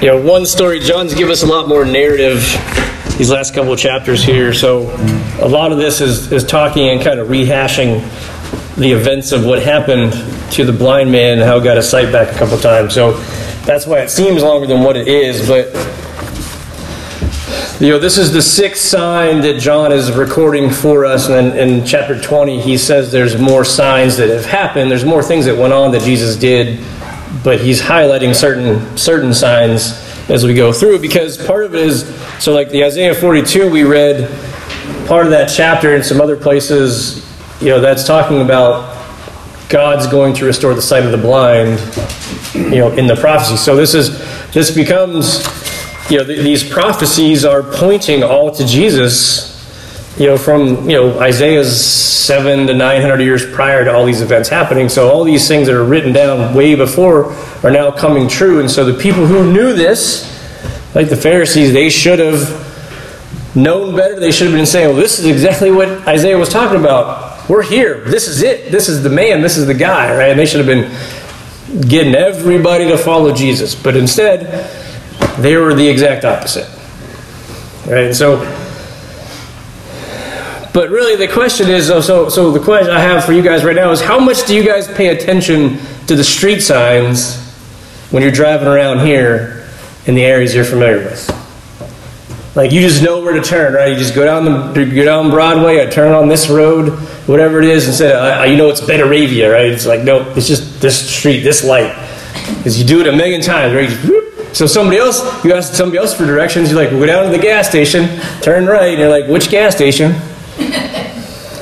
you know, one story, John's give us a lot more narrative these last couple of chapters here. So a lot of this is, is talking and kind of rehashing the events of what happened to the blind man and how he got his sight back a couple of times. So that's why it seems longer than what it is. But you know, this is the sixth sign that John is recording for us. And in chapter 20, he says there's more signs that have happened. There's more things that went on that Jesus did but he's highlighting certain certain signs as we go through because part of it is so like the Isaiah 42 we read part of that chapter and some other places you know that's talking about God's going to restore the sight of the blind you know in the prophecy. So this is this becomes you know th- these prophecies are pointing all to Jesus you know, from you know Isaiah's seven to nine hundred years prior to all these events happening. So all these things that are written down way before are now coming true. And so the people who knew this, like the Pharisees, they should have known better. They should have been saying, "Well, this is exactly what Isaiah was talking about. We're here. This is it. This is the man. This is the guy." Right? And they should have been getting everybody to follow Jesus. But instead, they were the exact opposite. Right? And so but really, the question is so, so the question I have for you guys right now is how much do you guys pay attention to the street signs when you're driving around here in the areas you're familiar with? Like you just know where to turn, right? You just go down the go down Broadway, I turn on this road, whatever it is, instead of, you know it's Betaravia, right? It's like no, it's just this street, this light, because you do it a million times, right? So somebody else, you ask somebody else for directions. You're like, well, go down to the gas station, turn right. And you're like, which gas station?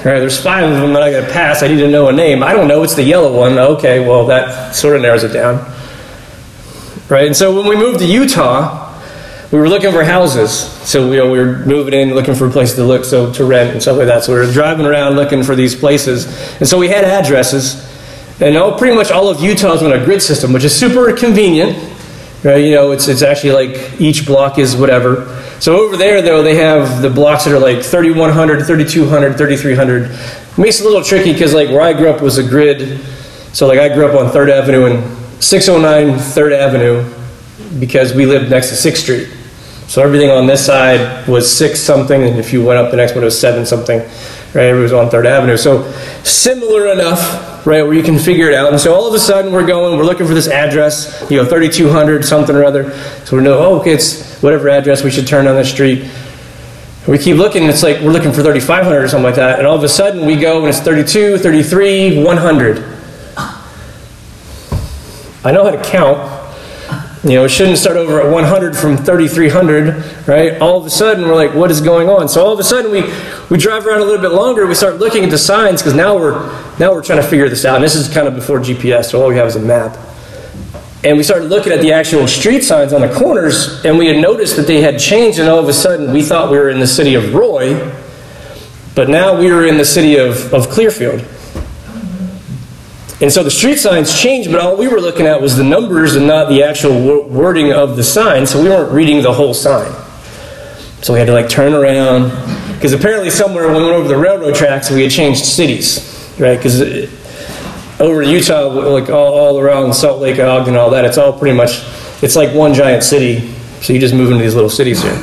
Right, there's five of them that I got to pass. I need to know a name. I don't know. It's the yellow one. Okay, well, that sort of narrows it down. Right, and so when we moved to Utah, we were looking for houses. So you know, we were moving in, looking for places to look, so to rent and stuff like that. So we were driving around looking for these places, and so we had addresses. And all, pretty much all of Utah is on a grid system, which is super convenient. Right, you know, it's it's actually like each block is whatever. So over there, though, they have the blocks that are like 3100, 3200, 3300. It makes it a little tricky because, like, where I grew up was a grid. So, like, I grew up on 3rd Avenue and 609 3rd Avenue because we lived next to 6th Street. So everything on this side was 6 something, and if you went up the next one, it was 7 something. Right? It was on 3rd Avenue. So similar enough, right, where you can figure it out. And so all of a sudden, we're going, we're looking for this address, you know, 3200 something or other. So we know, oh, okay, it's whatever address we should turn on the street. We keep looking, it's like we're looking for 3,500 or something like that. And all of a sudden, we go and it's 32, 33, 100. I know how to count. You know, it shouldn't start over at 100 from 3,300, right? All of a sudden, we're like, what is going on? So all of a sudden, we, we drive around a little bit longer. We start looking at the signs because now we're now we're trying to figure this out. And this is kind of before GPS, so all we have is a map. And we started looking at the actual street signs on the corners, and we had noticed that they had changed, and all of a sudden we thought we were in the city of Roy, but now we were in the city of, of Clearfield. And so the street signs changed, but all we were looking at was the numbers and not the actual wording of the sign, so we weren't reading the whole sign. So we had to like turn around, because apparently somewhere when we went over the railroad tracks, we had changed cities, right? Because uh, over in Utah, like all, all around Salt Lake, Ogden, and all that, it's all pretty much, it's like one giant city. So you just move into these little cities here.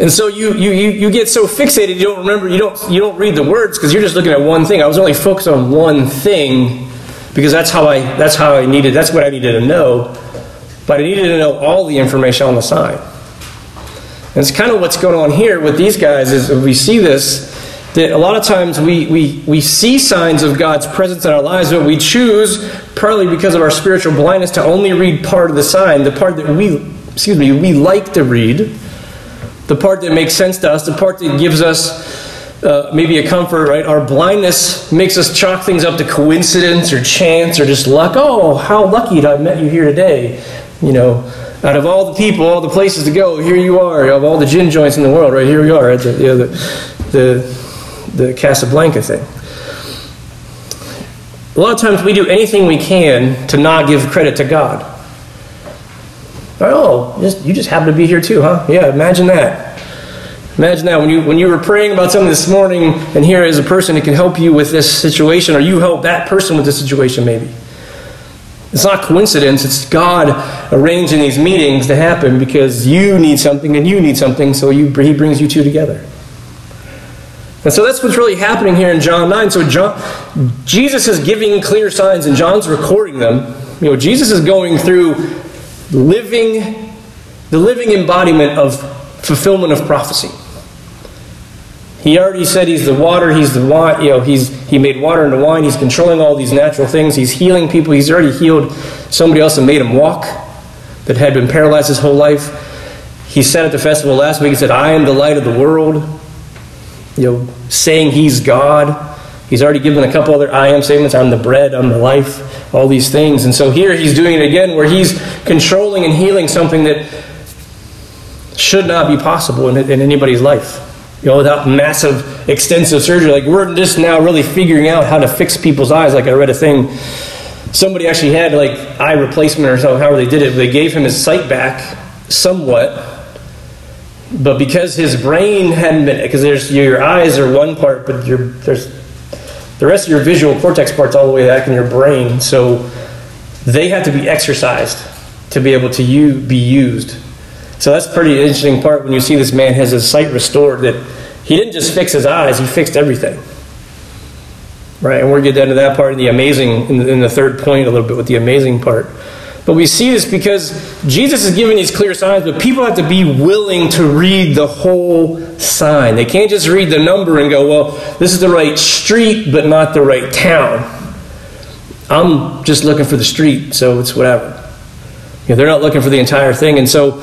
And so you, you, you, get so fixated, you don't remember, you don't, you don't read the words because you're just looking at one thing. I was only focused on one thing because that's how I, that's how I needed, that's what I needed to know. But I needed to know all the information on the sign. And it's kind of what's going on here with these guys is we see this that a lot of times we, we, we see signs of God's presence in our lives, but we choose, partly because of our spiritual blindness, to only read part of the sign, the part that we, excuse me, we like to read, the part that makes sense to us, the part that gives us uh, maybe a comfort, right? Our blindness makes us chalk things up to coincidence or chance or just luck. Oh, how lucky that I met you here today. You know, out of all the people, all the places to go, here you are. Of all the gin joints in the world, right here we are. At the, you know, the, the the Casablanca thing. A lot of times we do anything we can to not give credit to God. Oh, you just happen to be here too, huh? Yeah, imagine that. Imagine that when you when you were praying about something this morning, and here is a person that can help you with this situation, or you help that person with this situation, maybe. It's not coincidence, it's God arranging these meetings to happen because you need something and you need something, so you, He brings you two together. And so that's what's really happening here in John 9. So John, Jesus is giving clear signs and John's recording them. You know, Jesus is going through living the living embodiment of fulfillment of prophecy. He already said he's the water, he's the wine, you know, he's he made water into wine, he's controlling all these natural things, he's healing people, he's already healed somebody else and made him walk that had been paralyzed his whole life. He said at the festival last week, he said, I am the light of the world. You know, saying he's God. He's already given a couple other I am statements. I'm the bread, I'm the life, all these things. And so here he's doing it again where he's controlling and healing something that should not be possible in, in anybody's life you know, without massive, extensive surgery. Like, we're just now really figuring out how to fix people's eyes. Like, I read a thing, somebody actually had, like, eye replacement or so, however they did it. They gave him his sight back somewhat. But because his brain hadn't been, because your eyes are one part, but your, there's the rest of your visual cortex part's all the way back in your brain. So they have to be exercised to be able to u- be used. So that's a pretty interesting part when you see this man has his sight restored that he didn't just fix his eyes, he fixed everything. Right, and we'll get into that part in the amazing, in the third point a little bit with the amazing part. But we see this because Jesus is giving these clear signs, but people have to be willing to read the whole sign. They can't just read the number and go, well, this is the right street, but not the right town. I'm just looking for the street, so it's whatever. You know, they're not looking for the entire thing. And so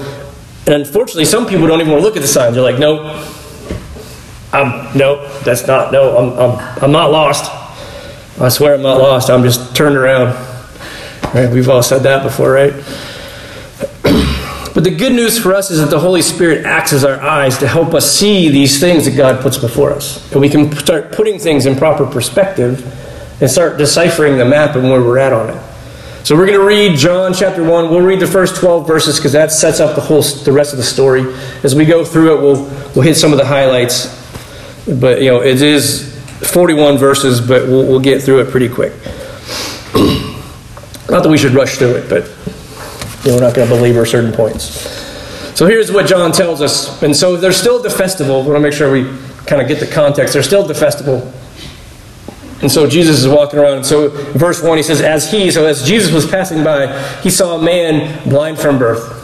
and unfortunately, some people don't even want to look at the signs. They're like, nope, I'm, nope, that's not, no, I'm, I'm, I'm not lost. I swear I'm not lost. I'm just turned around. Right? We've all said that before, right? But the good news for us is that the Holy Spirit acts as our eyes to help us see these things that God puts before us. And we can start putting things in proper perspective and start deciphering the map and where we're at on it. So we're going to read John chapter 1. We'll read the first 12 verses because that sets up the whole the rest of the story. As we go through it, we'll we'll hit some of the highlights. But you know, it is 41 verses, but we'll, we'll get through it pretty quick. Not that we should rush through it, but you know, we're not going to belabor certain points. So here's what John tells us. And so they're still the festival. We want to make sure we kind of get the context. They're still the festival. And so Jesus is walking around. And so verse 1, he says, As he, so as Jesus was passing by, he saw a man blind from birth.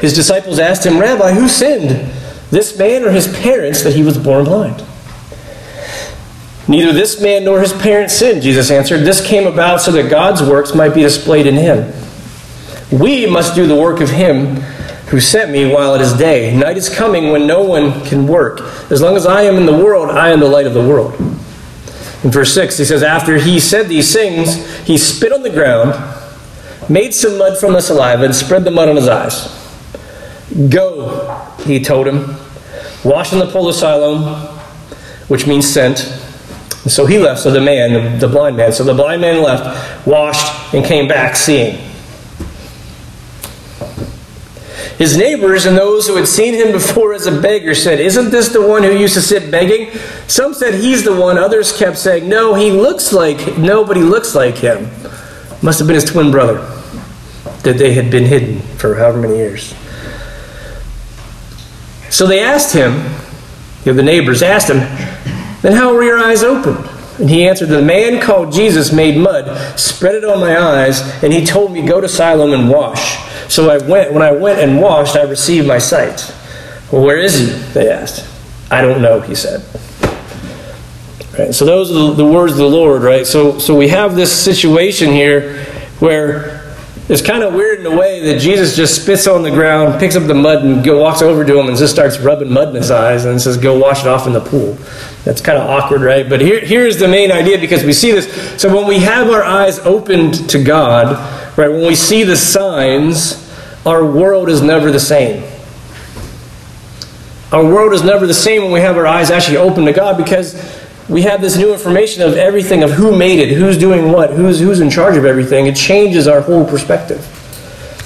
His disciples asked him, Rabbi, who sinned, this man or his parents, that he was born blind? Neither this man nor his parents sinned, Jesus answered. This came about so that God's works might be displayed in him. We must do the work of him who sent me while it is day. Night is coming when no one can work. As long as I am in the world, I am the light of the world. In verse 6, he says, After he said these things, he spit on the ground, made some mud from the saliva, and spread the mud on his eyes. Go, he told him, wash in the pool of Siloam, which means sent. And so he left, so the man, the, the blind man, so the blind man left, washed, and came back seeing. His neighbors and those who had seen him before as a beggar said, Isn't this the one who used to sit begging? Some said he's the one. Others kept saying, No, he looks like, nobody looks like him. Must have been his twin brother that they had been hidden for however many years. So they asked him, you know, the neighbors asked him, Then how were your eyes opened? And he answered, The man called Jesus made mud, spread it on my eyes, and he told me, Go to Siloam and wash. So I went, when I went and washed, I received my sight. Well, where is he? They asked. I don't know, he said. Right, so those are the, the words of the Lord, right? So, so we have this situation here where it's kind of weird in a way that Jesus just spits on the ground, picks up the mud, and go, walks over to him and just starts rubbing mud in his eyes and says, Go wash it off in the pool. That's kind of awkward, right? But here, here's the main idea because we see this. So when we have our eyes opened to God, right, when we see the signs, our world is never the same. Our world is never the same when we have our eyes actually open to God because we have this new information of everything of who made it, who's doing what, who's, who's in charge of everything. It changes our whole perspective.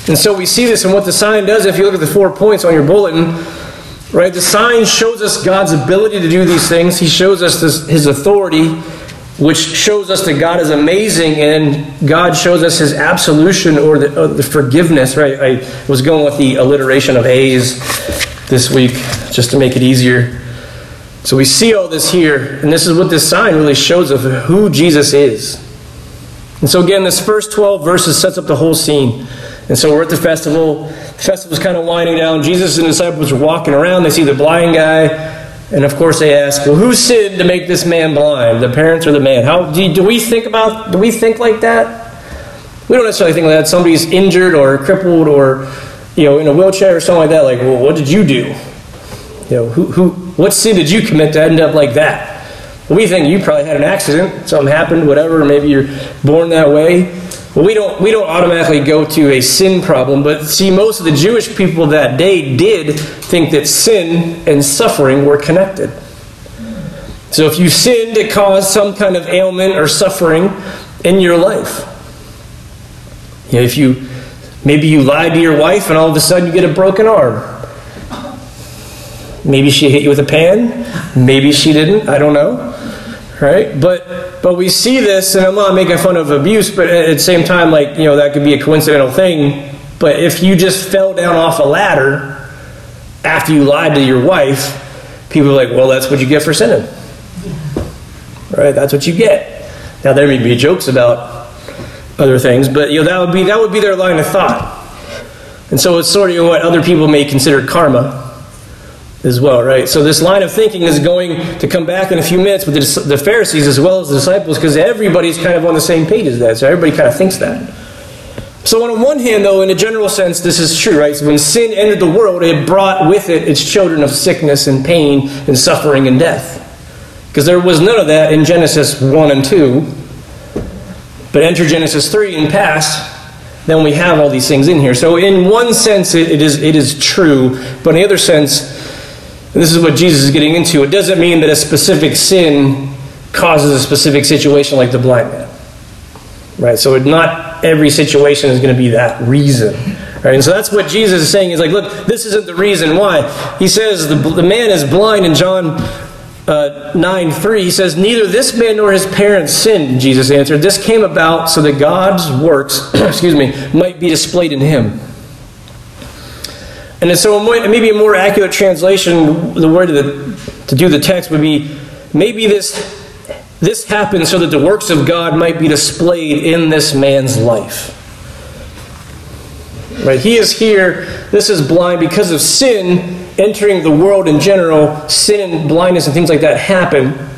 And so we see this in what the sign does. If you look at the four points on your bulletin, right, the sign shows us God's ability to do these things. He shows us this, his authority. which shows us that God is amazing and God shows us his absolution or the, or the forgiveness, right? I was going with the alliteration of A's this week just to make it easier. So we see all this here, and this is what this sign really shows of who Jesus is. And so again, this first 12 verses sets up the whole scene. And so we're at the festival. The festival's kind of winding down. Jesus and the disciples are walking around. They see the blind guy. And of course, they ask, "Well, who sinned to make this man blind? The parents or the man?" How do, do we think about? Do we think like that? We don't necessarily think like that. Somebody's injured or crippled or you know in a wheelchair or something like that. Like, well, what did you do? You know, who, who, what sin did you commit to end up like that? We think you probably had an accident, something happened, whatever. Maybe you're born that way. Well, we don't, we don't automatically go to a sin problem, but see, most of the Jewish people that day did think that sin and suffering were connected. So if you sinned, it caused some kind of ailment or suffering in your life. You know, if you maybe you lied to your wife and all of a sudden you get a broken arm. Maybe she hit you with a pan. Maybe she didn't. I don't know right? But but we see this, and I'm not making fun of abuse, but at the same time, like you know, that could be a coincidental thing. But if you just fell down off a ladder after you lied to your wife, people are like, well, that's what you get for sinning, right? That's what you get. Now there may be jokes about other things, but you know that would be that would be their line of thought. And so it's sort of what other people may consider karma as well, right? So this line of thinking is going to come back in a few minutes with the, the Pharisees as well as the disciples because everybody's kind of on the same page as that. So everybody kind of thinks that. So on one hand, though, in a general sense, this is true, right? So when sin entered the world, it brought with it its children of sickness and pain and suffering and death. Because there was none of that in Genesis 1 and 2. But enter Genesis 3 and pass, then we have all these things in here. So in one sense, it, it, is, it is true. But in the other sense, and this is what Jesus is getting into. It doesn't mean that a specific sin causes a specific situation like the blind man. Right? So not every situation is going to be that reason. Right? And so that's what Jesus is saying. He's like, look, this isn't the reason why. He says the, the man is blind in John uh, 9 3. He says, Neither this man nor his parents sinned, Jesus answered. This came about so that God's works, excuse me, might be displayed in him. And so maybe a more accurate translation, the word the, to do the text would be maybe this this happened so that the works of God might be displayed in this man's life. Right? He is here, this is blind because of sin entering the world in general, sin and blindness and things like that happen.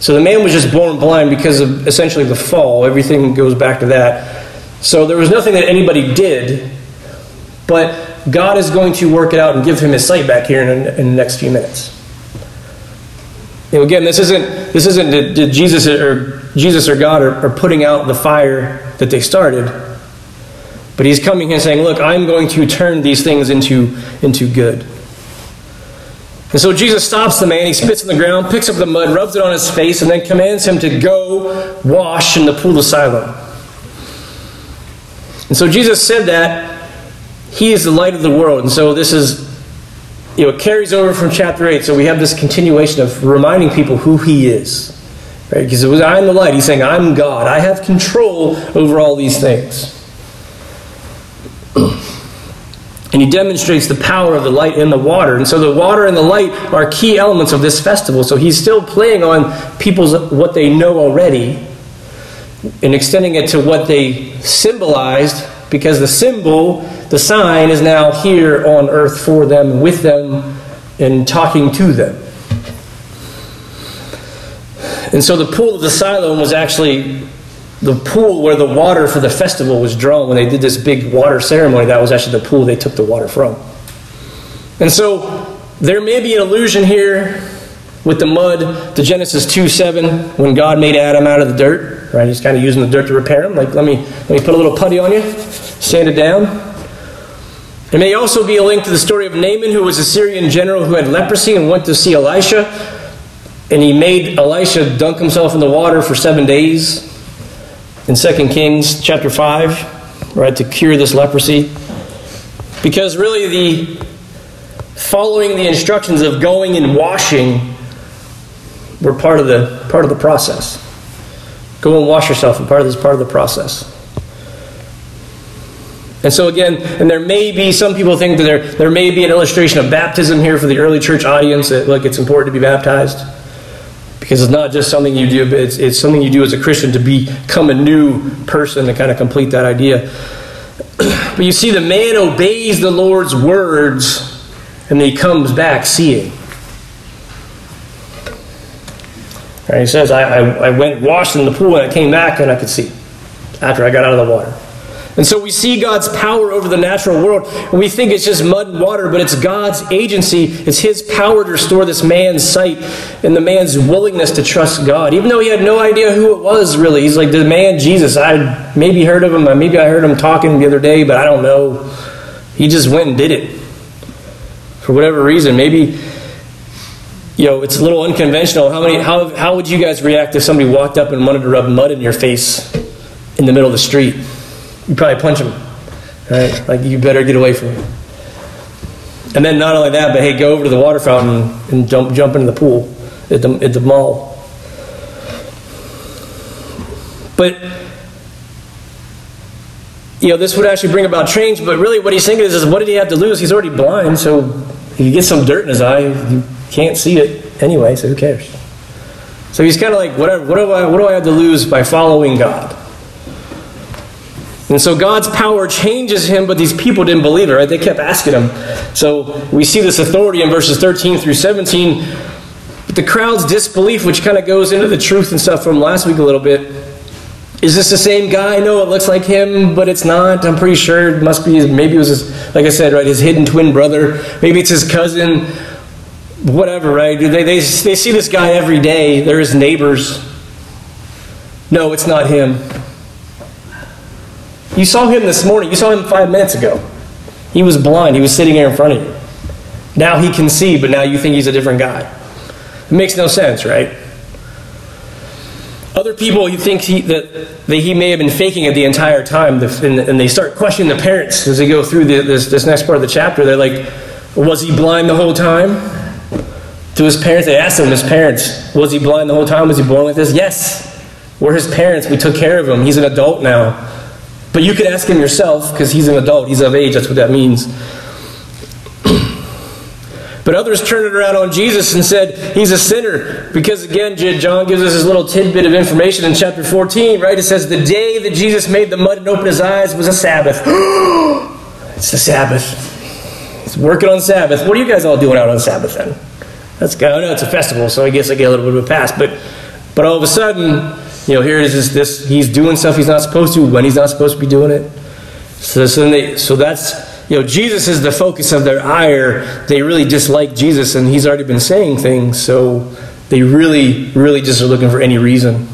So the man was just born blind because of essentially the fall. Everything goes back to that. So there was nothing that anybody did, but God is going to work it out and give him his sight back here in, in the next few minutes. You know, again, this isn't this isn't did, Jesus or Jesus or God are, are putting out the fire that they started, but He's coming here saying, "Look, I'm going to turn these things into into good." And so Jesus stops the man. He spits on the ground, picks up the mud, rubs it on his face, and then commands him to go wash in the pool of Siloam. And so Jesus said that he is the light of the world. And so this is, you know, it carries over from chapter 8. So we have this continuation of reminding people who He is. Right? Because it was I'm the light. He's saying, I'm God. I have control over all these things. And he demonstrates the power of the light in the water. And so the water and the light are key elements of this festival. So he's still playing on people's what they know already and extending it to what they symbolized because the symbol the sign is now here on earth for them, with them, and talking to them. And so the pool of the Siloam was actually the pool where the water for the festival was drawn when they did this big water ceremony. That was actually the pool they took the water from. And so there may be an illusion here with the mud to Genesis 2 7 when God made Adam out of the dirt. Right? He's kind of using the dirt to repair him. Like, let me, let me put a little putty on you, sand it down. It may also be a link to the story of Naaman, who was a Syrian general who had leprosy and went to see Elisha. And he made Elisha dunk himself in the water for seven days in 2 Kings chapter 5, right, to cure this leprosy. Because really, the following the instructions of going and washing were part of the part of the process. Go and wash yourself, and part of this part of the process. And so again, and there may be some people think that there there may be an illustration of baptism here for the early church audience that look it's important to be baptized because it's not just something you do, but it's, it's something you do as a Christian to become a new person to kind of complete that idea. but you see, the man obeys the Lord's words, and he comes back seeing. He says, I, I, I went washed in the pool and I came back and I could see after I got out of the water. And so we see God's power over the natural world, we think it's just mud and water, but it's God's agency. It's His power to restore this man's sight and the man's willingness to trust God. Even though he had no idea who it was, really. He's like, the man Jesus, I maybe heard of him, maybe I heard him talking the other day, but I don't know. He just went and did it. For whatever reason. Maybe you know, it's a little unconventional. How many? How, how would you guys react if somebody walked up and wanted to rub mud in your face in the middle of the street? You'd probably punch him, right? Like you better get away from him. And then not only that, but hey, go over to the water fountain and jump jump into the pool at the at the mall. But you know, this would actually bring about change. But really, what he's thinking is, is what did he have to lose? He's already blind, so he gets some dirt in his eye. Can't see it anyway, so who cares? So he's kind of like, whatever. What do I? What do I have to lose by following God? And so God's power changes him, but these people didn't believe it, right? They kept asking him. So we see this authority in verses 13 through 17. But the crowd's disbelief, which kind of goes into the truth and stuff from last week a little bit. Is this the same guy? No, it looks like him, but it's not. I'm pretty sure it must be, His, maybe it was his, like I said, right, his hidden twin brother. Maybe it's his cousin. Whatever, right? They, they, they see this guy every day. They're his neighbors. No, it's not him. You saw him this morning. You saw him five minutes ago. He was blind. He was sitting here in front of you. Now he can see, but now you think he's a different guy. It makes no sense, right? Other people, you think he, that, that he may have been faking it the entire time, and, they start questioning the parents as they go through the, this, this next part of the chapter. They're like, was he blind the whole time? To his parents, they asked him, his parents, was he blind the whole time? Was he born like this? Yes. We're his parents. We took care of him. He's an adult now. But you could ask him yourself because he's an adult, he's of age, that's what that means. but others turned it around on Jesus and said he's a sinner because, again, John gives us this little tidbit of information in chapter 14, right? It says, The day that Jesus made the mud and opened his eyes was a Sabbath. it's the Sabbath. He's working on Sabbath. What are you guys all doing out on Sabbath then? That's good. I No, it's a festival, so I guess I get a little bit of a pass. But, but all of a sudden, you know, here is this, this he's doing stuff he's not supposed to when he's not supposed to be doing it. So, so, they, so that's, you know, Jesus is the focus of their ire. They really dislike Jesus, and he's already been saying things, so they really, really just are looking for any reason.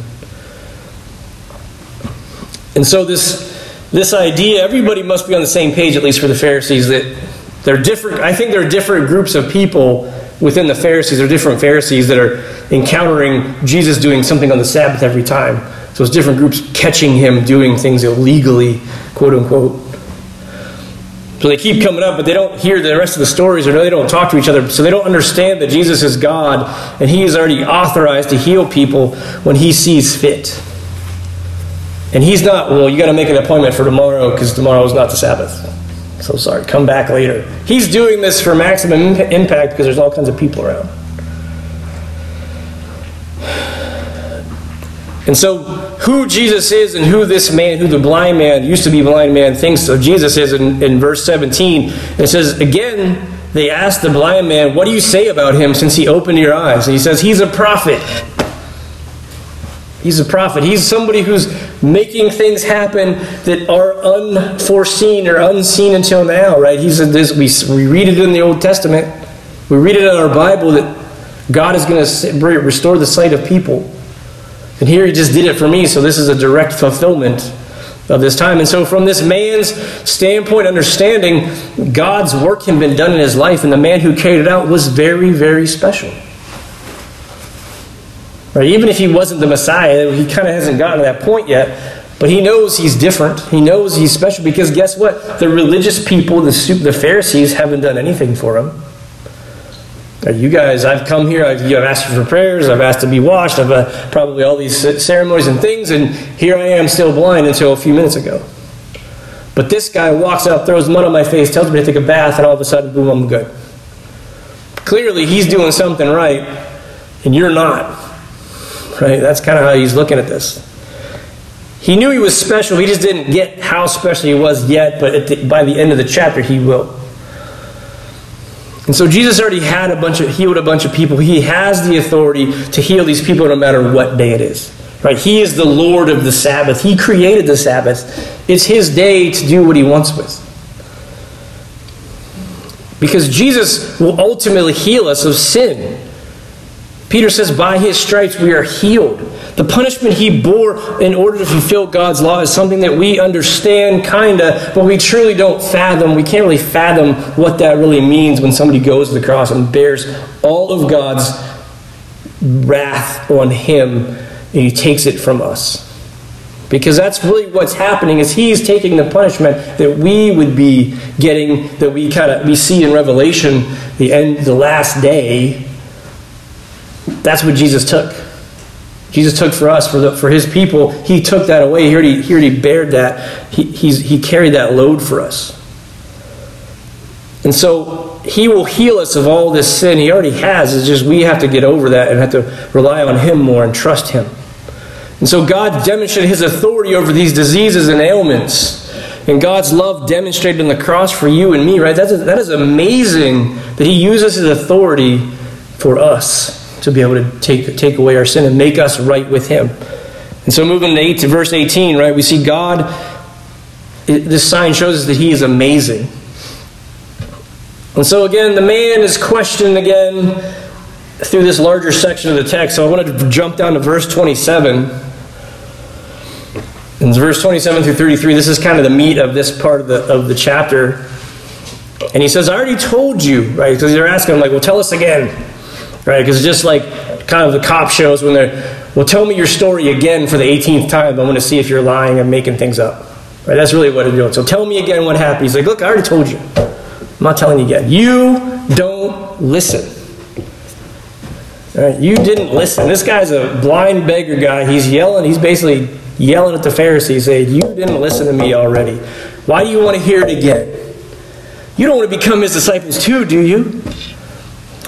And so this this idea, everybody must be on the same page, at least for the Pharisees, that they're different. I think there are different groups of people within the Pharisees. There are different Pharisees that are encountering Jesus doing something on the Sabbath every time. So it's different groups catching him doing things illegally, quote unquote. So they keep coming up, but they don't hear the rest of the stories or they don't talk to each other. So they don't understand that Jesus is God and he is already authorized to heal people when he sees fit. And he's not, well, you got to make an appointment for tomorrow because tomorrow is not the Sabbath. So sorry, come back later. He's doing this for maximum impact because there's all kinds of people around. And so, who Jesus is and who this man, who the blind man, used to be blind man, thinks of Jesus is in, in verse 17. It says, Again, they asked the blind man, What do you say about him since he opened your eyes? And he says, He's a prophet. He's a prophet. He's somebody who's making things happen that are unforeseen or unseen until now, right? He's a, this, we, we read it in the Old Testament. We read it in our Bible that God is going to restore the sight of people. And here he just did it for me, so this is a direct fulfillment of this time. And so, from this man's standpoint, understanding God's work had been done in his life, and the man who carried it out was very, very special. Right? Even if he wasn't the Messiah, he kind of hasn't gotten to that point yet. But he knows he's different. He knows he's special because guess what? The religious people, the, the Pharisees, haven't done anything for him. You guys, I've come here, I've, have asked for prayers, I've asked to be washed, I've uh, probably all these ceremonies and things, and here I am still blind until a few minutes ago. But this guy walks up, throws mud on my face, tells me to take a bath, and all of a sudden, boom, I'm good. Clearly, he's doing something right, and you're not. Right? That's kind of how he's looking at this. He knew he was special, he just didn't get how special he was yet, but the, by the end of the chapter, he will. And so Jesus already had a bunch of healed a bunch of people. He has the authority to heal these people no matter what day it is. Right? He is the Lord of the Sabbath. He created the Sabbath. It's his day to do what he wants with. Because Jesus will ultimately heal us of sin. Peter says, By his stripes we are healed. The punishment he bore in order to fulfill God's law is something that we understand, kind of, but we truly don't fathom. We can't really fathom what that really means when somebody goes to the cross and bears all of God's wrath on him and he takes it from us. Because that's really what's happening is he's taking the punishment that we would be getting, that we kind of we see in Revelation, the end, the last day. That's what Jesus took. Jesus took for us, for, the, for his people. He took that away. He already, he already bared that. He, he's, he carried that load for us. And so he will heal us of all this sin. He already has. It's just we have to get over that and have to rely on him more and trust him. And so God demonstrated his authority over these diseases and ailments. And God's love demonstrated on the cross for you and me, right? That's, that is amazing that he uses his authority for us to be able to take, take away our sin and make us right with Him. And so, moving to, eight, to verse 18, right, we see God, this sign shows us that He is amazing. And so, again, the man is questioned again through this larger section of the text. So, I wanted to jump down to verse 27. In verse 27 through 33, this is kind of the meat of this part of the, of the chapter. And he says, I already told you, right? Because they're asking him, like, well, tell us again right? Because it's just like kind of the cop shows when they're, well, tell me your story again for the 18th time. I want to see if you're lying and making things up. Right? That's really what they're doing. So tell me again what happened. He's like, look, I already told you. I'm not telling you again. You don't listen. Right? You didn't listen. This guy's a blind beggar guy. He's yelling. He's basically yelling at the Pharisees, saying, You didn't listen to me already. Why do you want to hear it again? You don't want to become his disciples too, do you?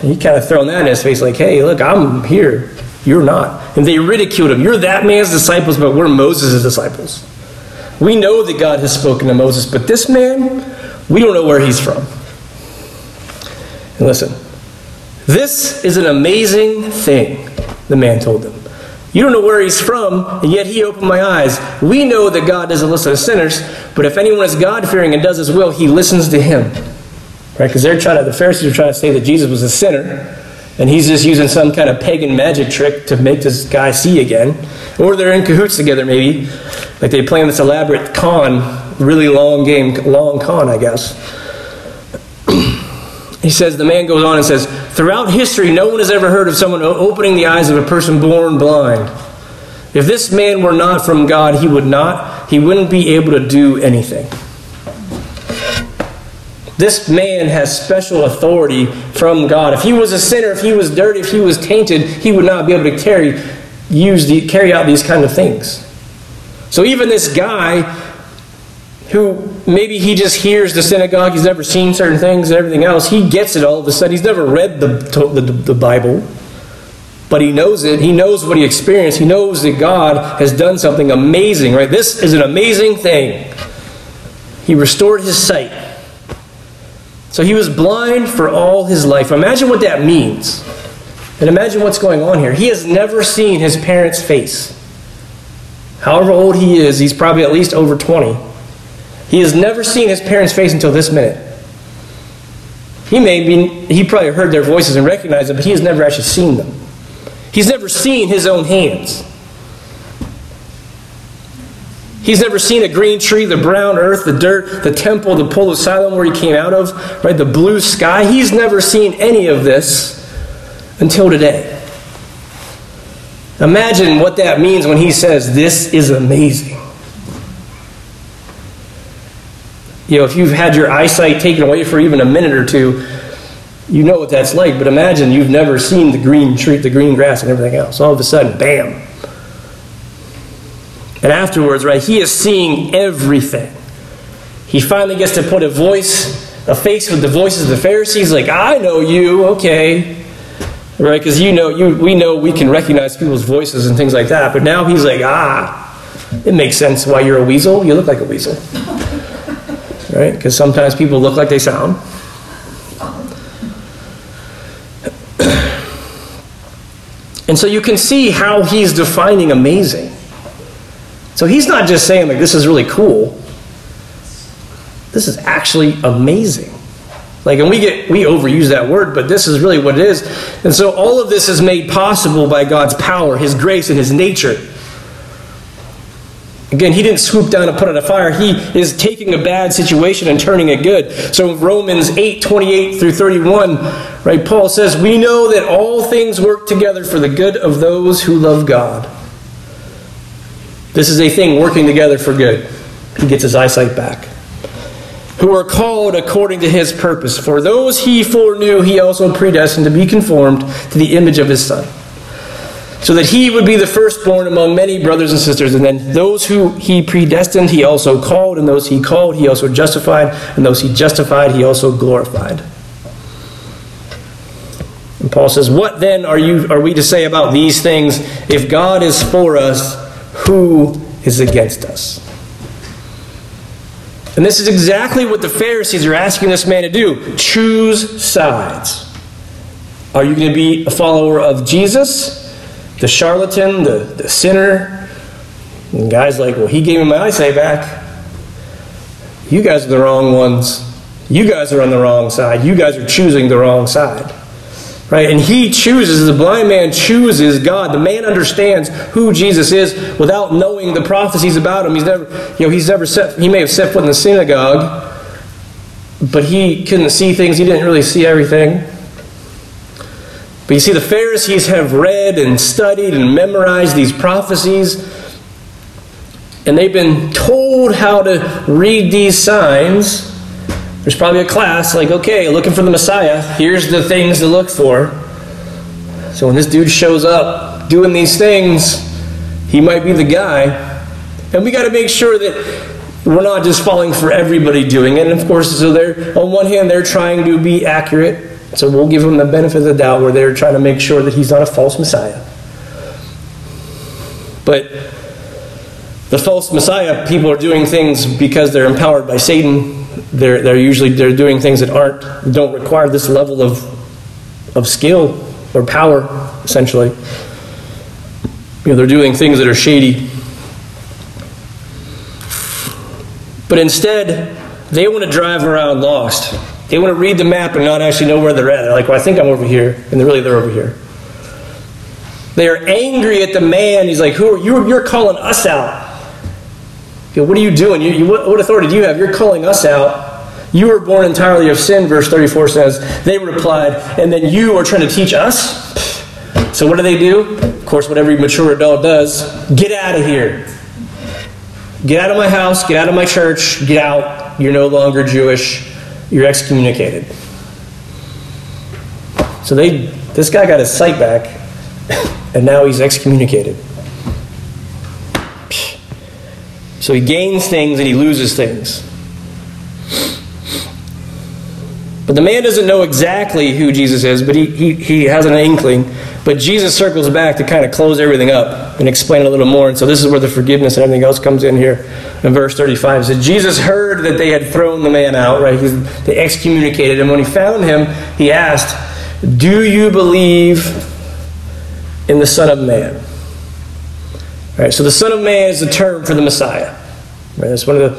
He kind of thrown that in his face, like, hey, look, I'm here. You're not. And they ridiculed him. You're that man's disciples, but we're Moses' disciples. We know that God has spoken to Moses, but this man, we don't know where he's from. And listen, this is an amazing thing, the man told them. You don't know where he's from, and yet he opened my eyes. We know that God doesn't listen to sinners, but if anyone is God fearing and does his will, he listens to him. Right? Because they're trying to, the Pharisees are trying to say that Jesus was a sinner, and he's just using some kind of pagan magic trick to make this guy see again. Or they're in cahoots together, maybe. Like they plan this elaborate con, really long game, long con, I guess. he says, the man goes on and says, Throughout history, no one has ever heard of someone opening the eyes of a person born blind. If this man were not from God, he would not, he wouldn't be able to do anything. This man has special authority from God. If he was a sinner, if he was dirty, if he was tainted, he would not be able to carry, use the, carry out these kind of things. So even this guy who maybe he just hears the synagogue, he's never seen certain things and everything else, he gets it all of a sudden. He's never read the, the, the Bible, but he knows it. He knows what he experienced. He knows that God has done something amazing, right? This is an amazing thing. He restored his sight. So he was blind for all his life. Imagine what that means. And imagine what's going on here. He has never seen his parents' face. However old he is, he's probably at least over 20. He has never seen his parents' face until this minute. He may be, he probably heard their voices and recognized them, but he has never actually seen them. He's never seen his own hands. He's never seen a green tree, the brown earth, the dirt, the temple, the pool of Siloam where he came out of, right? The blue sky. He's never seen any of this until today. Imagine what that means when he says, This is amazing. You know, if you've had your eyesight taken away for even a minute or two, You know what that's like, but imagine you've never seen the green tree, the green grass, and everything else. All of a sudden, bam. And afterwards, right, he is seeing everything. He finally gets to put a voice, a face with the voices of the Pharisees, like, I know you, okay. Right? Because you know, you, we know we can recognize people's voices and things like that. But now he's like, ah, it makes sense why you're a weasel. You look like a weasel. Right? Because sometimes people look like they sound. And so you can see how he's defining amazing. So he's not just saying, like, this is really cool. This is actually amazing. Like, and we get we overuse that word, but this is really what it is. And so all of this is made possible by God's power, His grace, and His nature. Again, he didn't swoop down and put out a fire. He is taking a bad situation and turning it good. So Romans 8, 28 through 31, right, Paul says, We know that all things work together for the good of those who love God. This is a thing working together for good. He gets his eyesight back. Who are called according to his purpose. For those he foreknew, he also predestined to be conformed to the image of his Son so that he would be the firstborn among many brothers and sisters. And then those who he predestined, he also called, and those he called, he also justified, and those he justified, he also glorified. And Paul says, What then are you are we to say about these things? If God is for us, who is against us? And this is exactly what the Pharisees are asking this man to do. Choose sides. Are you going to be a follower of Jesus? the charlatan, the, the sinner. And guy's like, well, he gave me my eyesight back. You guys are the wrong ones. You guys are on the wrong side. You guys are choosing the wrong side. Right? And he chooses, the blind man chooses God. The man understands who Jesus is without knowing the prophecies about him. He's never, you know, he's never set, he may have set foot in the synagogue, but he couldn't see things. He didn't really see everything. But you see, the Pharisees have read and studied and memorized these prophecies, and they've been told how to read these signs. There's probably a class like, okay, looking for the Messiah, here's the things to look for. So when this dude shows up doing these things, he might be the guy. And we got to make sure that we're not just falling for everybody doing it. And of course, so they're on one hand they're trying to be accurate, so we'll give them the benefit of the doubt where they're trying to make sure that he's not a false Messiah. But the false Messiah, people are doing things because they're empowered by Satan. They're, they're usually they're doing things that aren't don't require this level of of skill or power, essentially. You know, they're doing things that are shady. But instead, they want to drive around lost. They want to read the map and not actually know where they're at. They're like, well, I think I'm over here. And they're really, they're over here. They are angry at the man. He's like, who are you? You're calling us out. What are you doing? You, you, what, what authority do you have? You're calling us out. You were born entirely of sin, verse 34 says. They replied, and then you are trying to teach us? So what do they do? Of course, what every mature adult does get out of here. Get out of my house, get out of my church, get out. You're no longer Jewish you're excommunicated. So they, this guy got his sight back, and now he's excommunicated. So he gains things and he loses things. But the man doesn't know exactly who Jesus is, but he, he, he has an inkling. But Jesus circles back to kind of close everything up and explain a little more. And so this is where the forgiveness and everything else comes in here in verse 35. It says, Jesus heard that they had thrown the man out, right? He's, they excommunicated him. When he found him, he asked, Do you believe in the Son of Man? Right, so the Son of Man is the term for the Messiah. Right? That's one of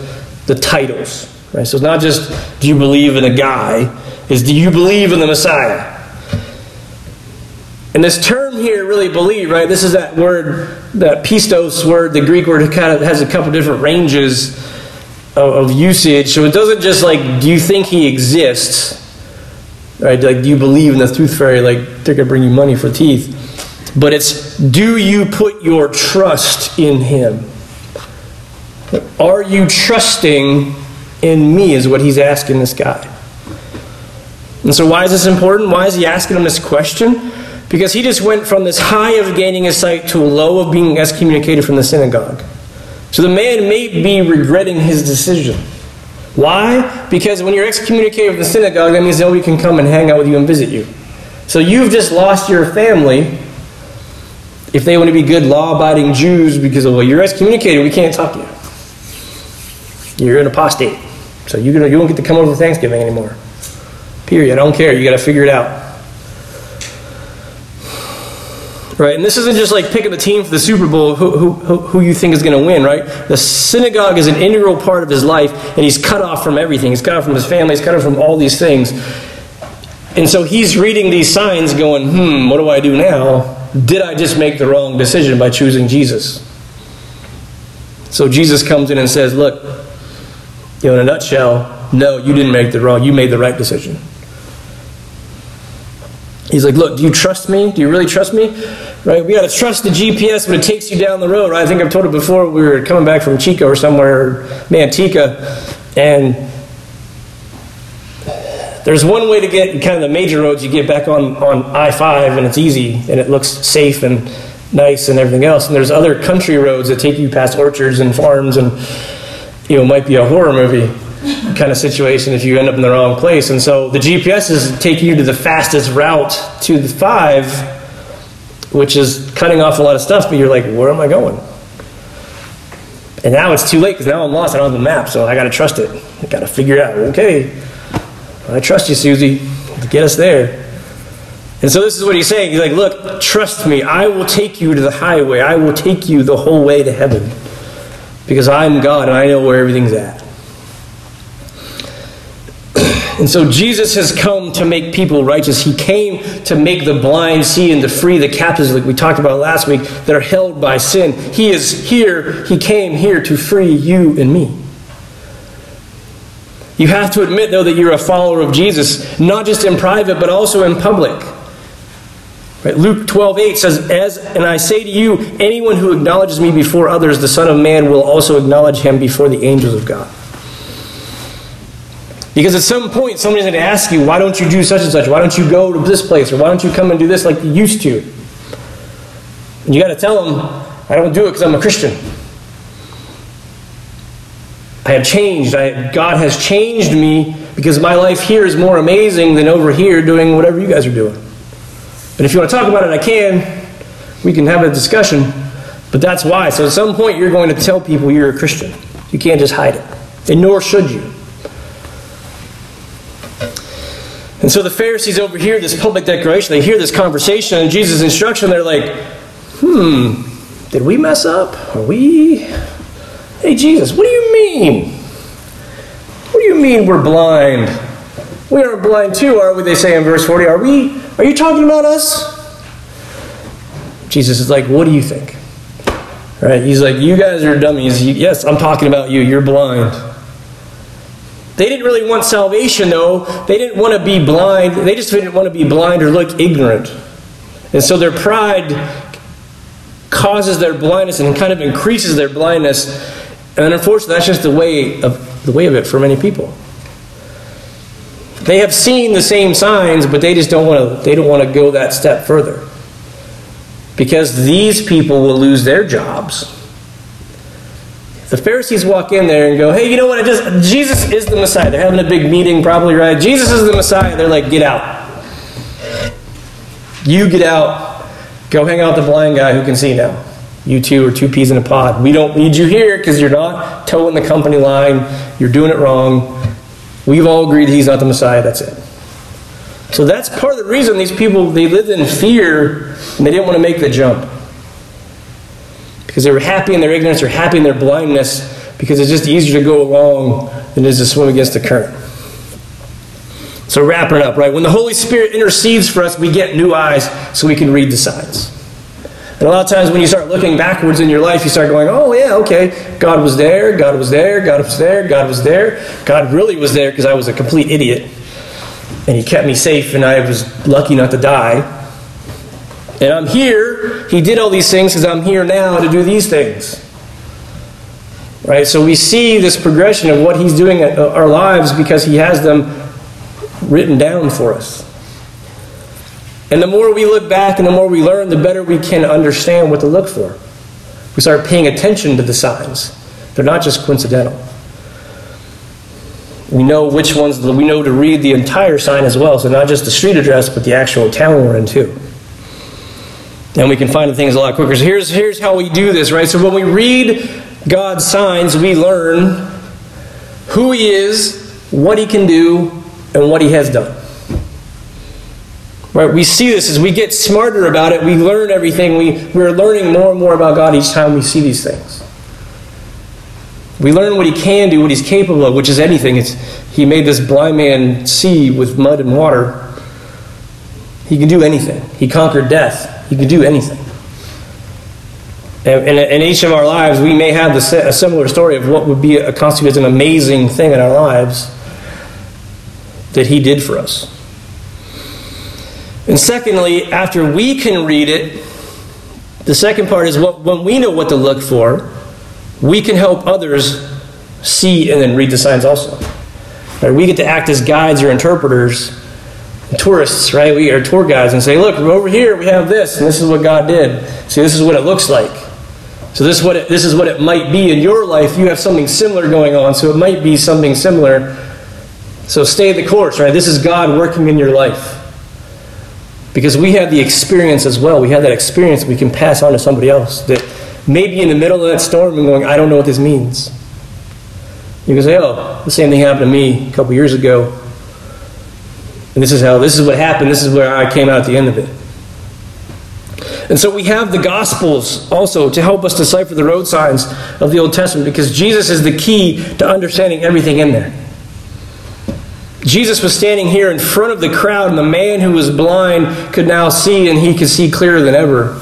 the, the titles. Right? So it's not just do you believe in a guy, is do you believe in the Messiah? And this term here, really believe, right? This is that word, that pistos word, the Greek word it kind of has a couple different ranges of, of usage. So it doesn't just like, do you think he exists? Right? Like, do you believe in the tooth fairy? Like, they're going to bring you money for teeth. But it's, do you put your trust in him? Are you trusting in me, is what he's asking this guy. And so, why is this important? Why is he asking him this question? Because he just went from this high of gaining his sight to a low of being excommunicated from the synagogue. So the man may be regretting his decision. Why? Because when you're excommunicated from the synagogue, that means nobody can come and hang out with you and visit you. So you've just lost your family if they want to be good law abiding Jews because of, well, you're excommunicated, we can't talk to you. You're an apostate. So you you won't get to come over for Thanksgiving anymore. Period. I don't care. You got to figure it out. Right? And this isn't just like picking the team for the Super Bowl who, who, who you think is going to win, right? The synagogue is an integral part of his life, and he's cut off from everything. He's cut off from his family, he's cut off from all these things. And so he's reading these signs going, hmm, what do I do now? Did I just make the wrong decision by choosing Jesus? So Jesus comes in and says, look, you know, in a nutshell, no, you didn't make the wrong, you made the right decision. He's like, look, do you trust me? Do you really trust me? Right? We got to trust the GPS when it takes you down the road. Right? I think I've told it before. We were coming back from Chico or somewhere, Manteca, and there's one way to get kind of the major roads. You get back on, on I 5 and it's easy and it looks safe and nice and everything else. And there's other country roads that take you past orchards and farms and, you know, might be a horror movie kind of situation if you end up in the wrong place. And so the GPS is taking you to the fastest route to the five, which is cutting off a lot of stuff, but you're like, where am I going? And now it's too late because now I'm lost. I don't have the map, so I got to trust it. I got to figure out. Okay, I trust you, Susie, to get us there. And so this is what he's saying. He's like, look, trust me. I will take you to the highway. I will take you the whole way to heaven because I'm God and I know where everything's at. And so Jesus has come to make people righteous. He came to make the blind see and to free the captives, like we talked about last week, that are held by sin. He is here. He came here to free you and me. You have to admit, though, that you're a follower of Jesus, not just in private, but also in public. Right? Luke 12, 8 says, As and I say to you, anyone who acknowledges me before others, the Son of Man will also acknowledge him before the angels of God. Because at some point, somebody's going to ask you, why don't you do such and such? Why don't you go to this place? Or why don't you come and do this like you used to? And you got to tell them, I don't do it because I'm a Christian. I have changed. I, God has changed me because my life here is more amazing than over here doing whatever you guys are doing. And if you want to talk about it, I can. We can have a discussion. But that's why. So at some point, you're going to tell people you're a Christian. You can't just hide it. And nor should you. And so the Pharisees overhear this public declaration, they hear this conversation and Jesus' instruction, they're like, hmm, did we mess up? Are we. Hey, Jesus, what do you mean? What do you mean we're blind? We aren't blind too, are we? They say in verse 40. Are we? Are you talking about us? Jesus is like, what do you think? Right? He's like, you guys are dummies. Yes, I'm talking about you. You're blind. They didn't really want salvation, though. They didn't want to be blind. They just didn't want to be blind or look ignorant. And so their pride causes their blindness and kind of increases their blindness. And unfortunately, that's just the way of the way of it for many people. They have seen the same signs, but they just don't want to they don't want to go that step further. Because these people will lose their jobs the Pharisees walk in there and go, hey, you know what? I just Jesus is the Messiah. They're having a big meeting, probably, right? Jesus is the Messiah. They're like, get out. You get out. Go hang out with the blind guy who can see now. You two are two peas in a pod. We don't need you here because you're not toeing the company line. You're doing it wrong. We've all agreed he's not the Messiah. That's it. So that's part of the reason these people they lived in fear and they didn't want to make the jump because they were happy in their ignorance or happy in their blindness because it's just easier to go along than it is to swim against the current. So, wrapping it up, right? When the Holy Spirit intercedes for us, we get new eyes so we can read the signs. And a lot of times when you start looking backwards in your life, you start going, oh, yeah, okay, God was there, God was there, God was there, God was there. God really was there because I was a complete idiot. And He kept me safe, and I was lucky not to die. And I'm here. He did all these things because I'm here now to do these things. Right? So we see this progression of what he's doing in uh, our lives because he has them written down for us. And the more we look back and the more we learn, the better we can understand what to look for. We start paying attention to the signs. They're not just coincidental. We know which ones, we know to read the entire sign as well. So not just the street address, but the actual town we're in too. And we can find the things a lot quicker. So here's, here's how we do this, right? So when we read God's signs, we learn who He is, what He can do, and what He has done. Right? We see this as we get smarter about it, we learn everything. We, we're learning more and more about God each time we see these things. We learn what he can do, what he's capable of, which is anything. It's, he made this blind man see with mud and water. He can do anything. He conquered death. He can do anything. And in each of our lives, we may have a similar story of what would be a, constitute as an amazing thing in our lives that he did for us. And secondly, after we can read it, the second part is what, when we know what to look for, we can help others see and then read the signs also. Right? We get to act as guides or interpreters, tourists, right? We are tour guides and say, look, over here we have this, and this is what God did. See, this is what it looks like. So this is what it, this is what it might be in your life. You have something similar going on, so it might be something similar. So stay the course, right? This is God working in your life. Because we have the experience as well. We have that experience we can pass on to somebody else that maybe in the middle of that storm and going, I don't know what this means. You can say, oh, the same thing happened to me a couple years ago. And this is how, this is what happened. This is where I came out at the end of it. And so we have the Gospels also to help us decipher the road signs of the Old Testament because Jesus is the key to understanding everything in there. Jesus was standing here in front of the crowd, and the man who was blind could now see, and he could see clearer than ever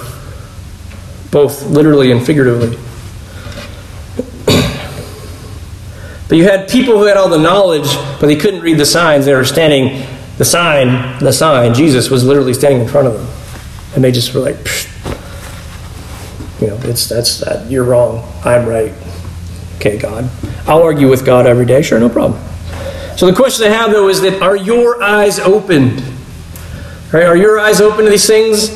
both literally and figuratively. but you had people who had all the knowledge, but they couldn't read the signs. They were standing, the sign, the sign, Jesus was literally standing in front of them. And they just were like, Psh. you know, it's that's that. You're wrong. I'm right. Okay, God. I'll argue with God every day. Sure, no problem. So the question I have though is that are your eyes opened? Right? Are your eyes open to these things?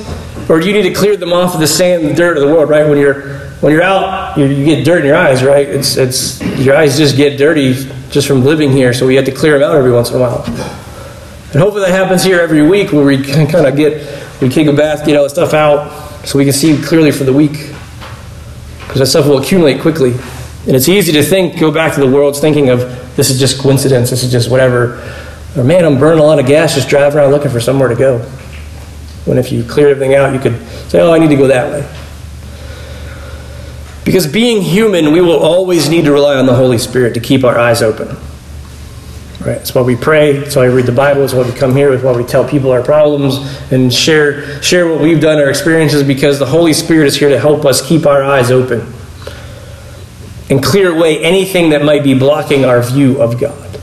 or do you need to clear them off of the sand and dirt of the world, right? When you're when you're out, you, you, get dirt in your eyes, right? It's it's your eyes just get dirty just from living here, so we have to clear them out every once in a while. And hopefully that happens here every week, where we can kind of get we take a bath, get all the stuff out, so we can see clearly for the week, because that stuff will accumulate quickly. And it's easy to think, go back to the world's thinking of this is just coincidence, this is just whatever. Or man, I'm burning a lot of gas just driving around looking for somewhere to go. When if you cleared everything out, you could say, oh, I need to go that way. Because being human, we will always need to rely on the Holy Spirit to keep our eyes open. Right? That's why we pray. That's why we read the Bible. That's why we come here. That's why we tell people our problems and share, share what we've done, our experiences, because the Holy Spirit is here to help us keep our eyes open and clear away anything that might be blocking our view of God.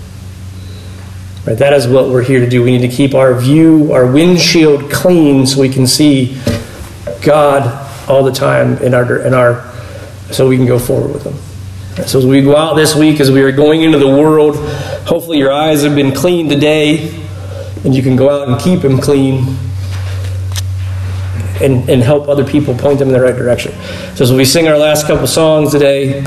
Right, that is what we're here to do. We need to keep our view, our windshield clean so we can see God all the time in our, in our so we can go forward with Him. So as we go out this week, as we are going into the world, hopefully your eyes have been clean today, and you can go out and keep them clean and, and help other people point them in the right direction. So as we sing our last couple songs today,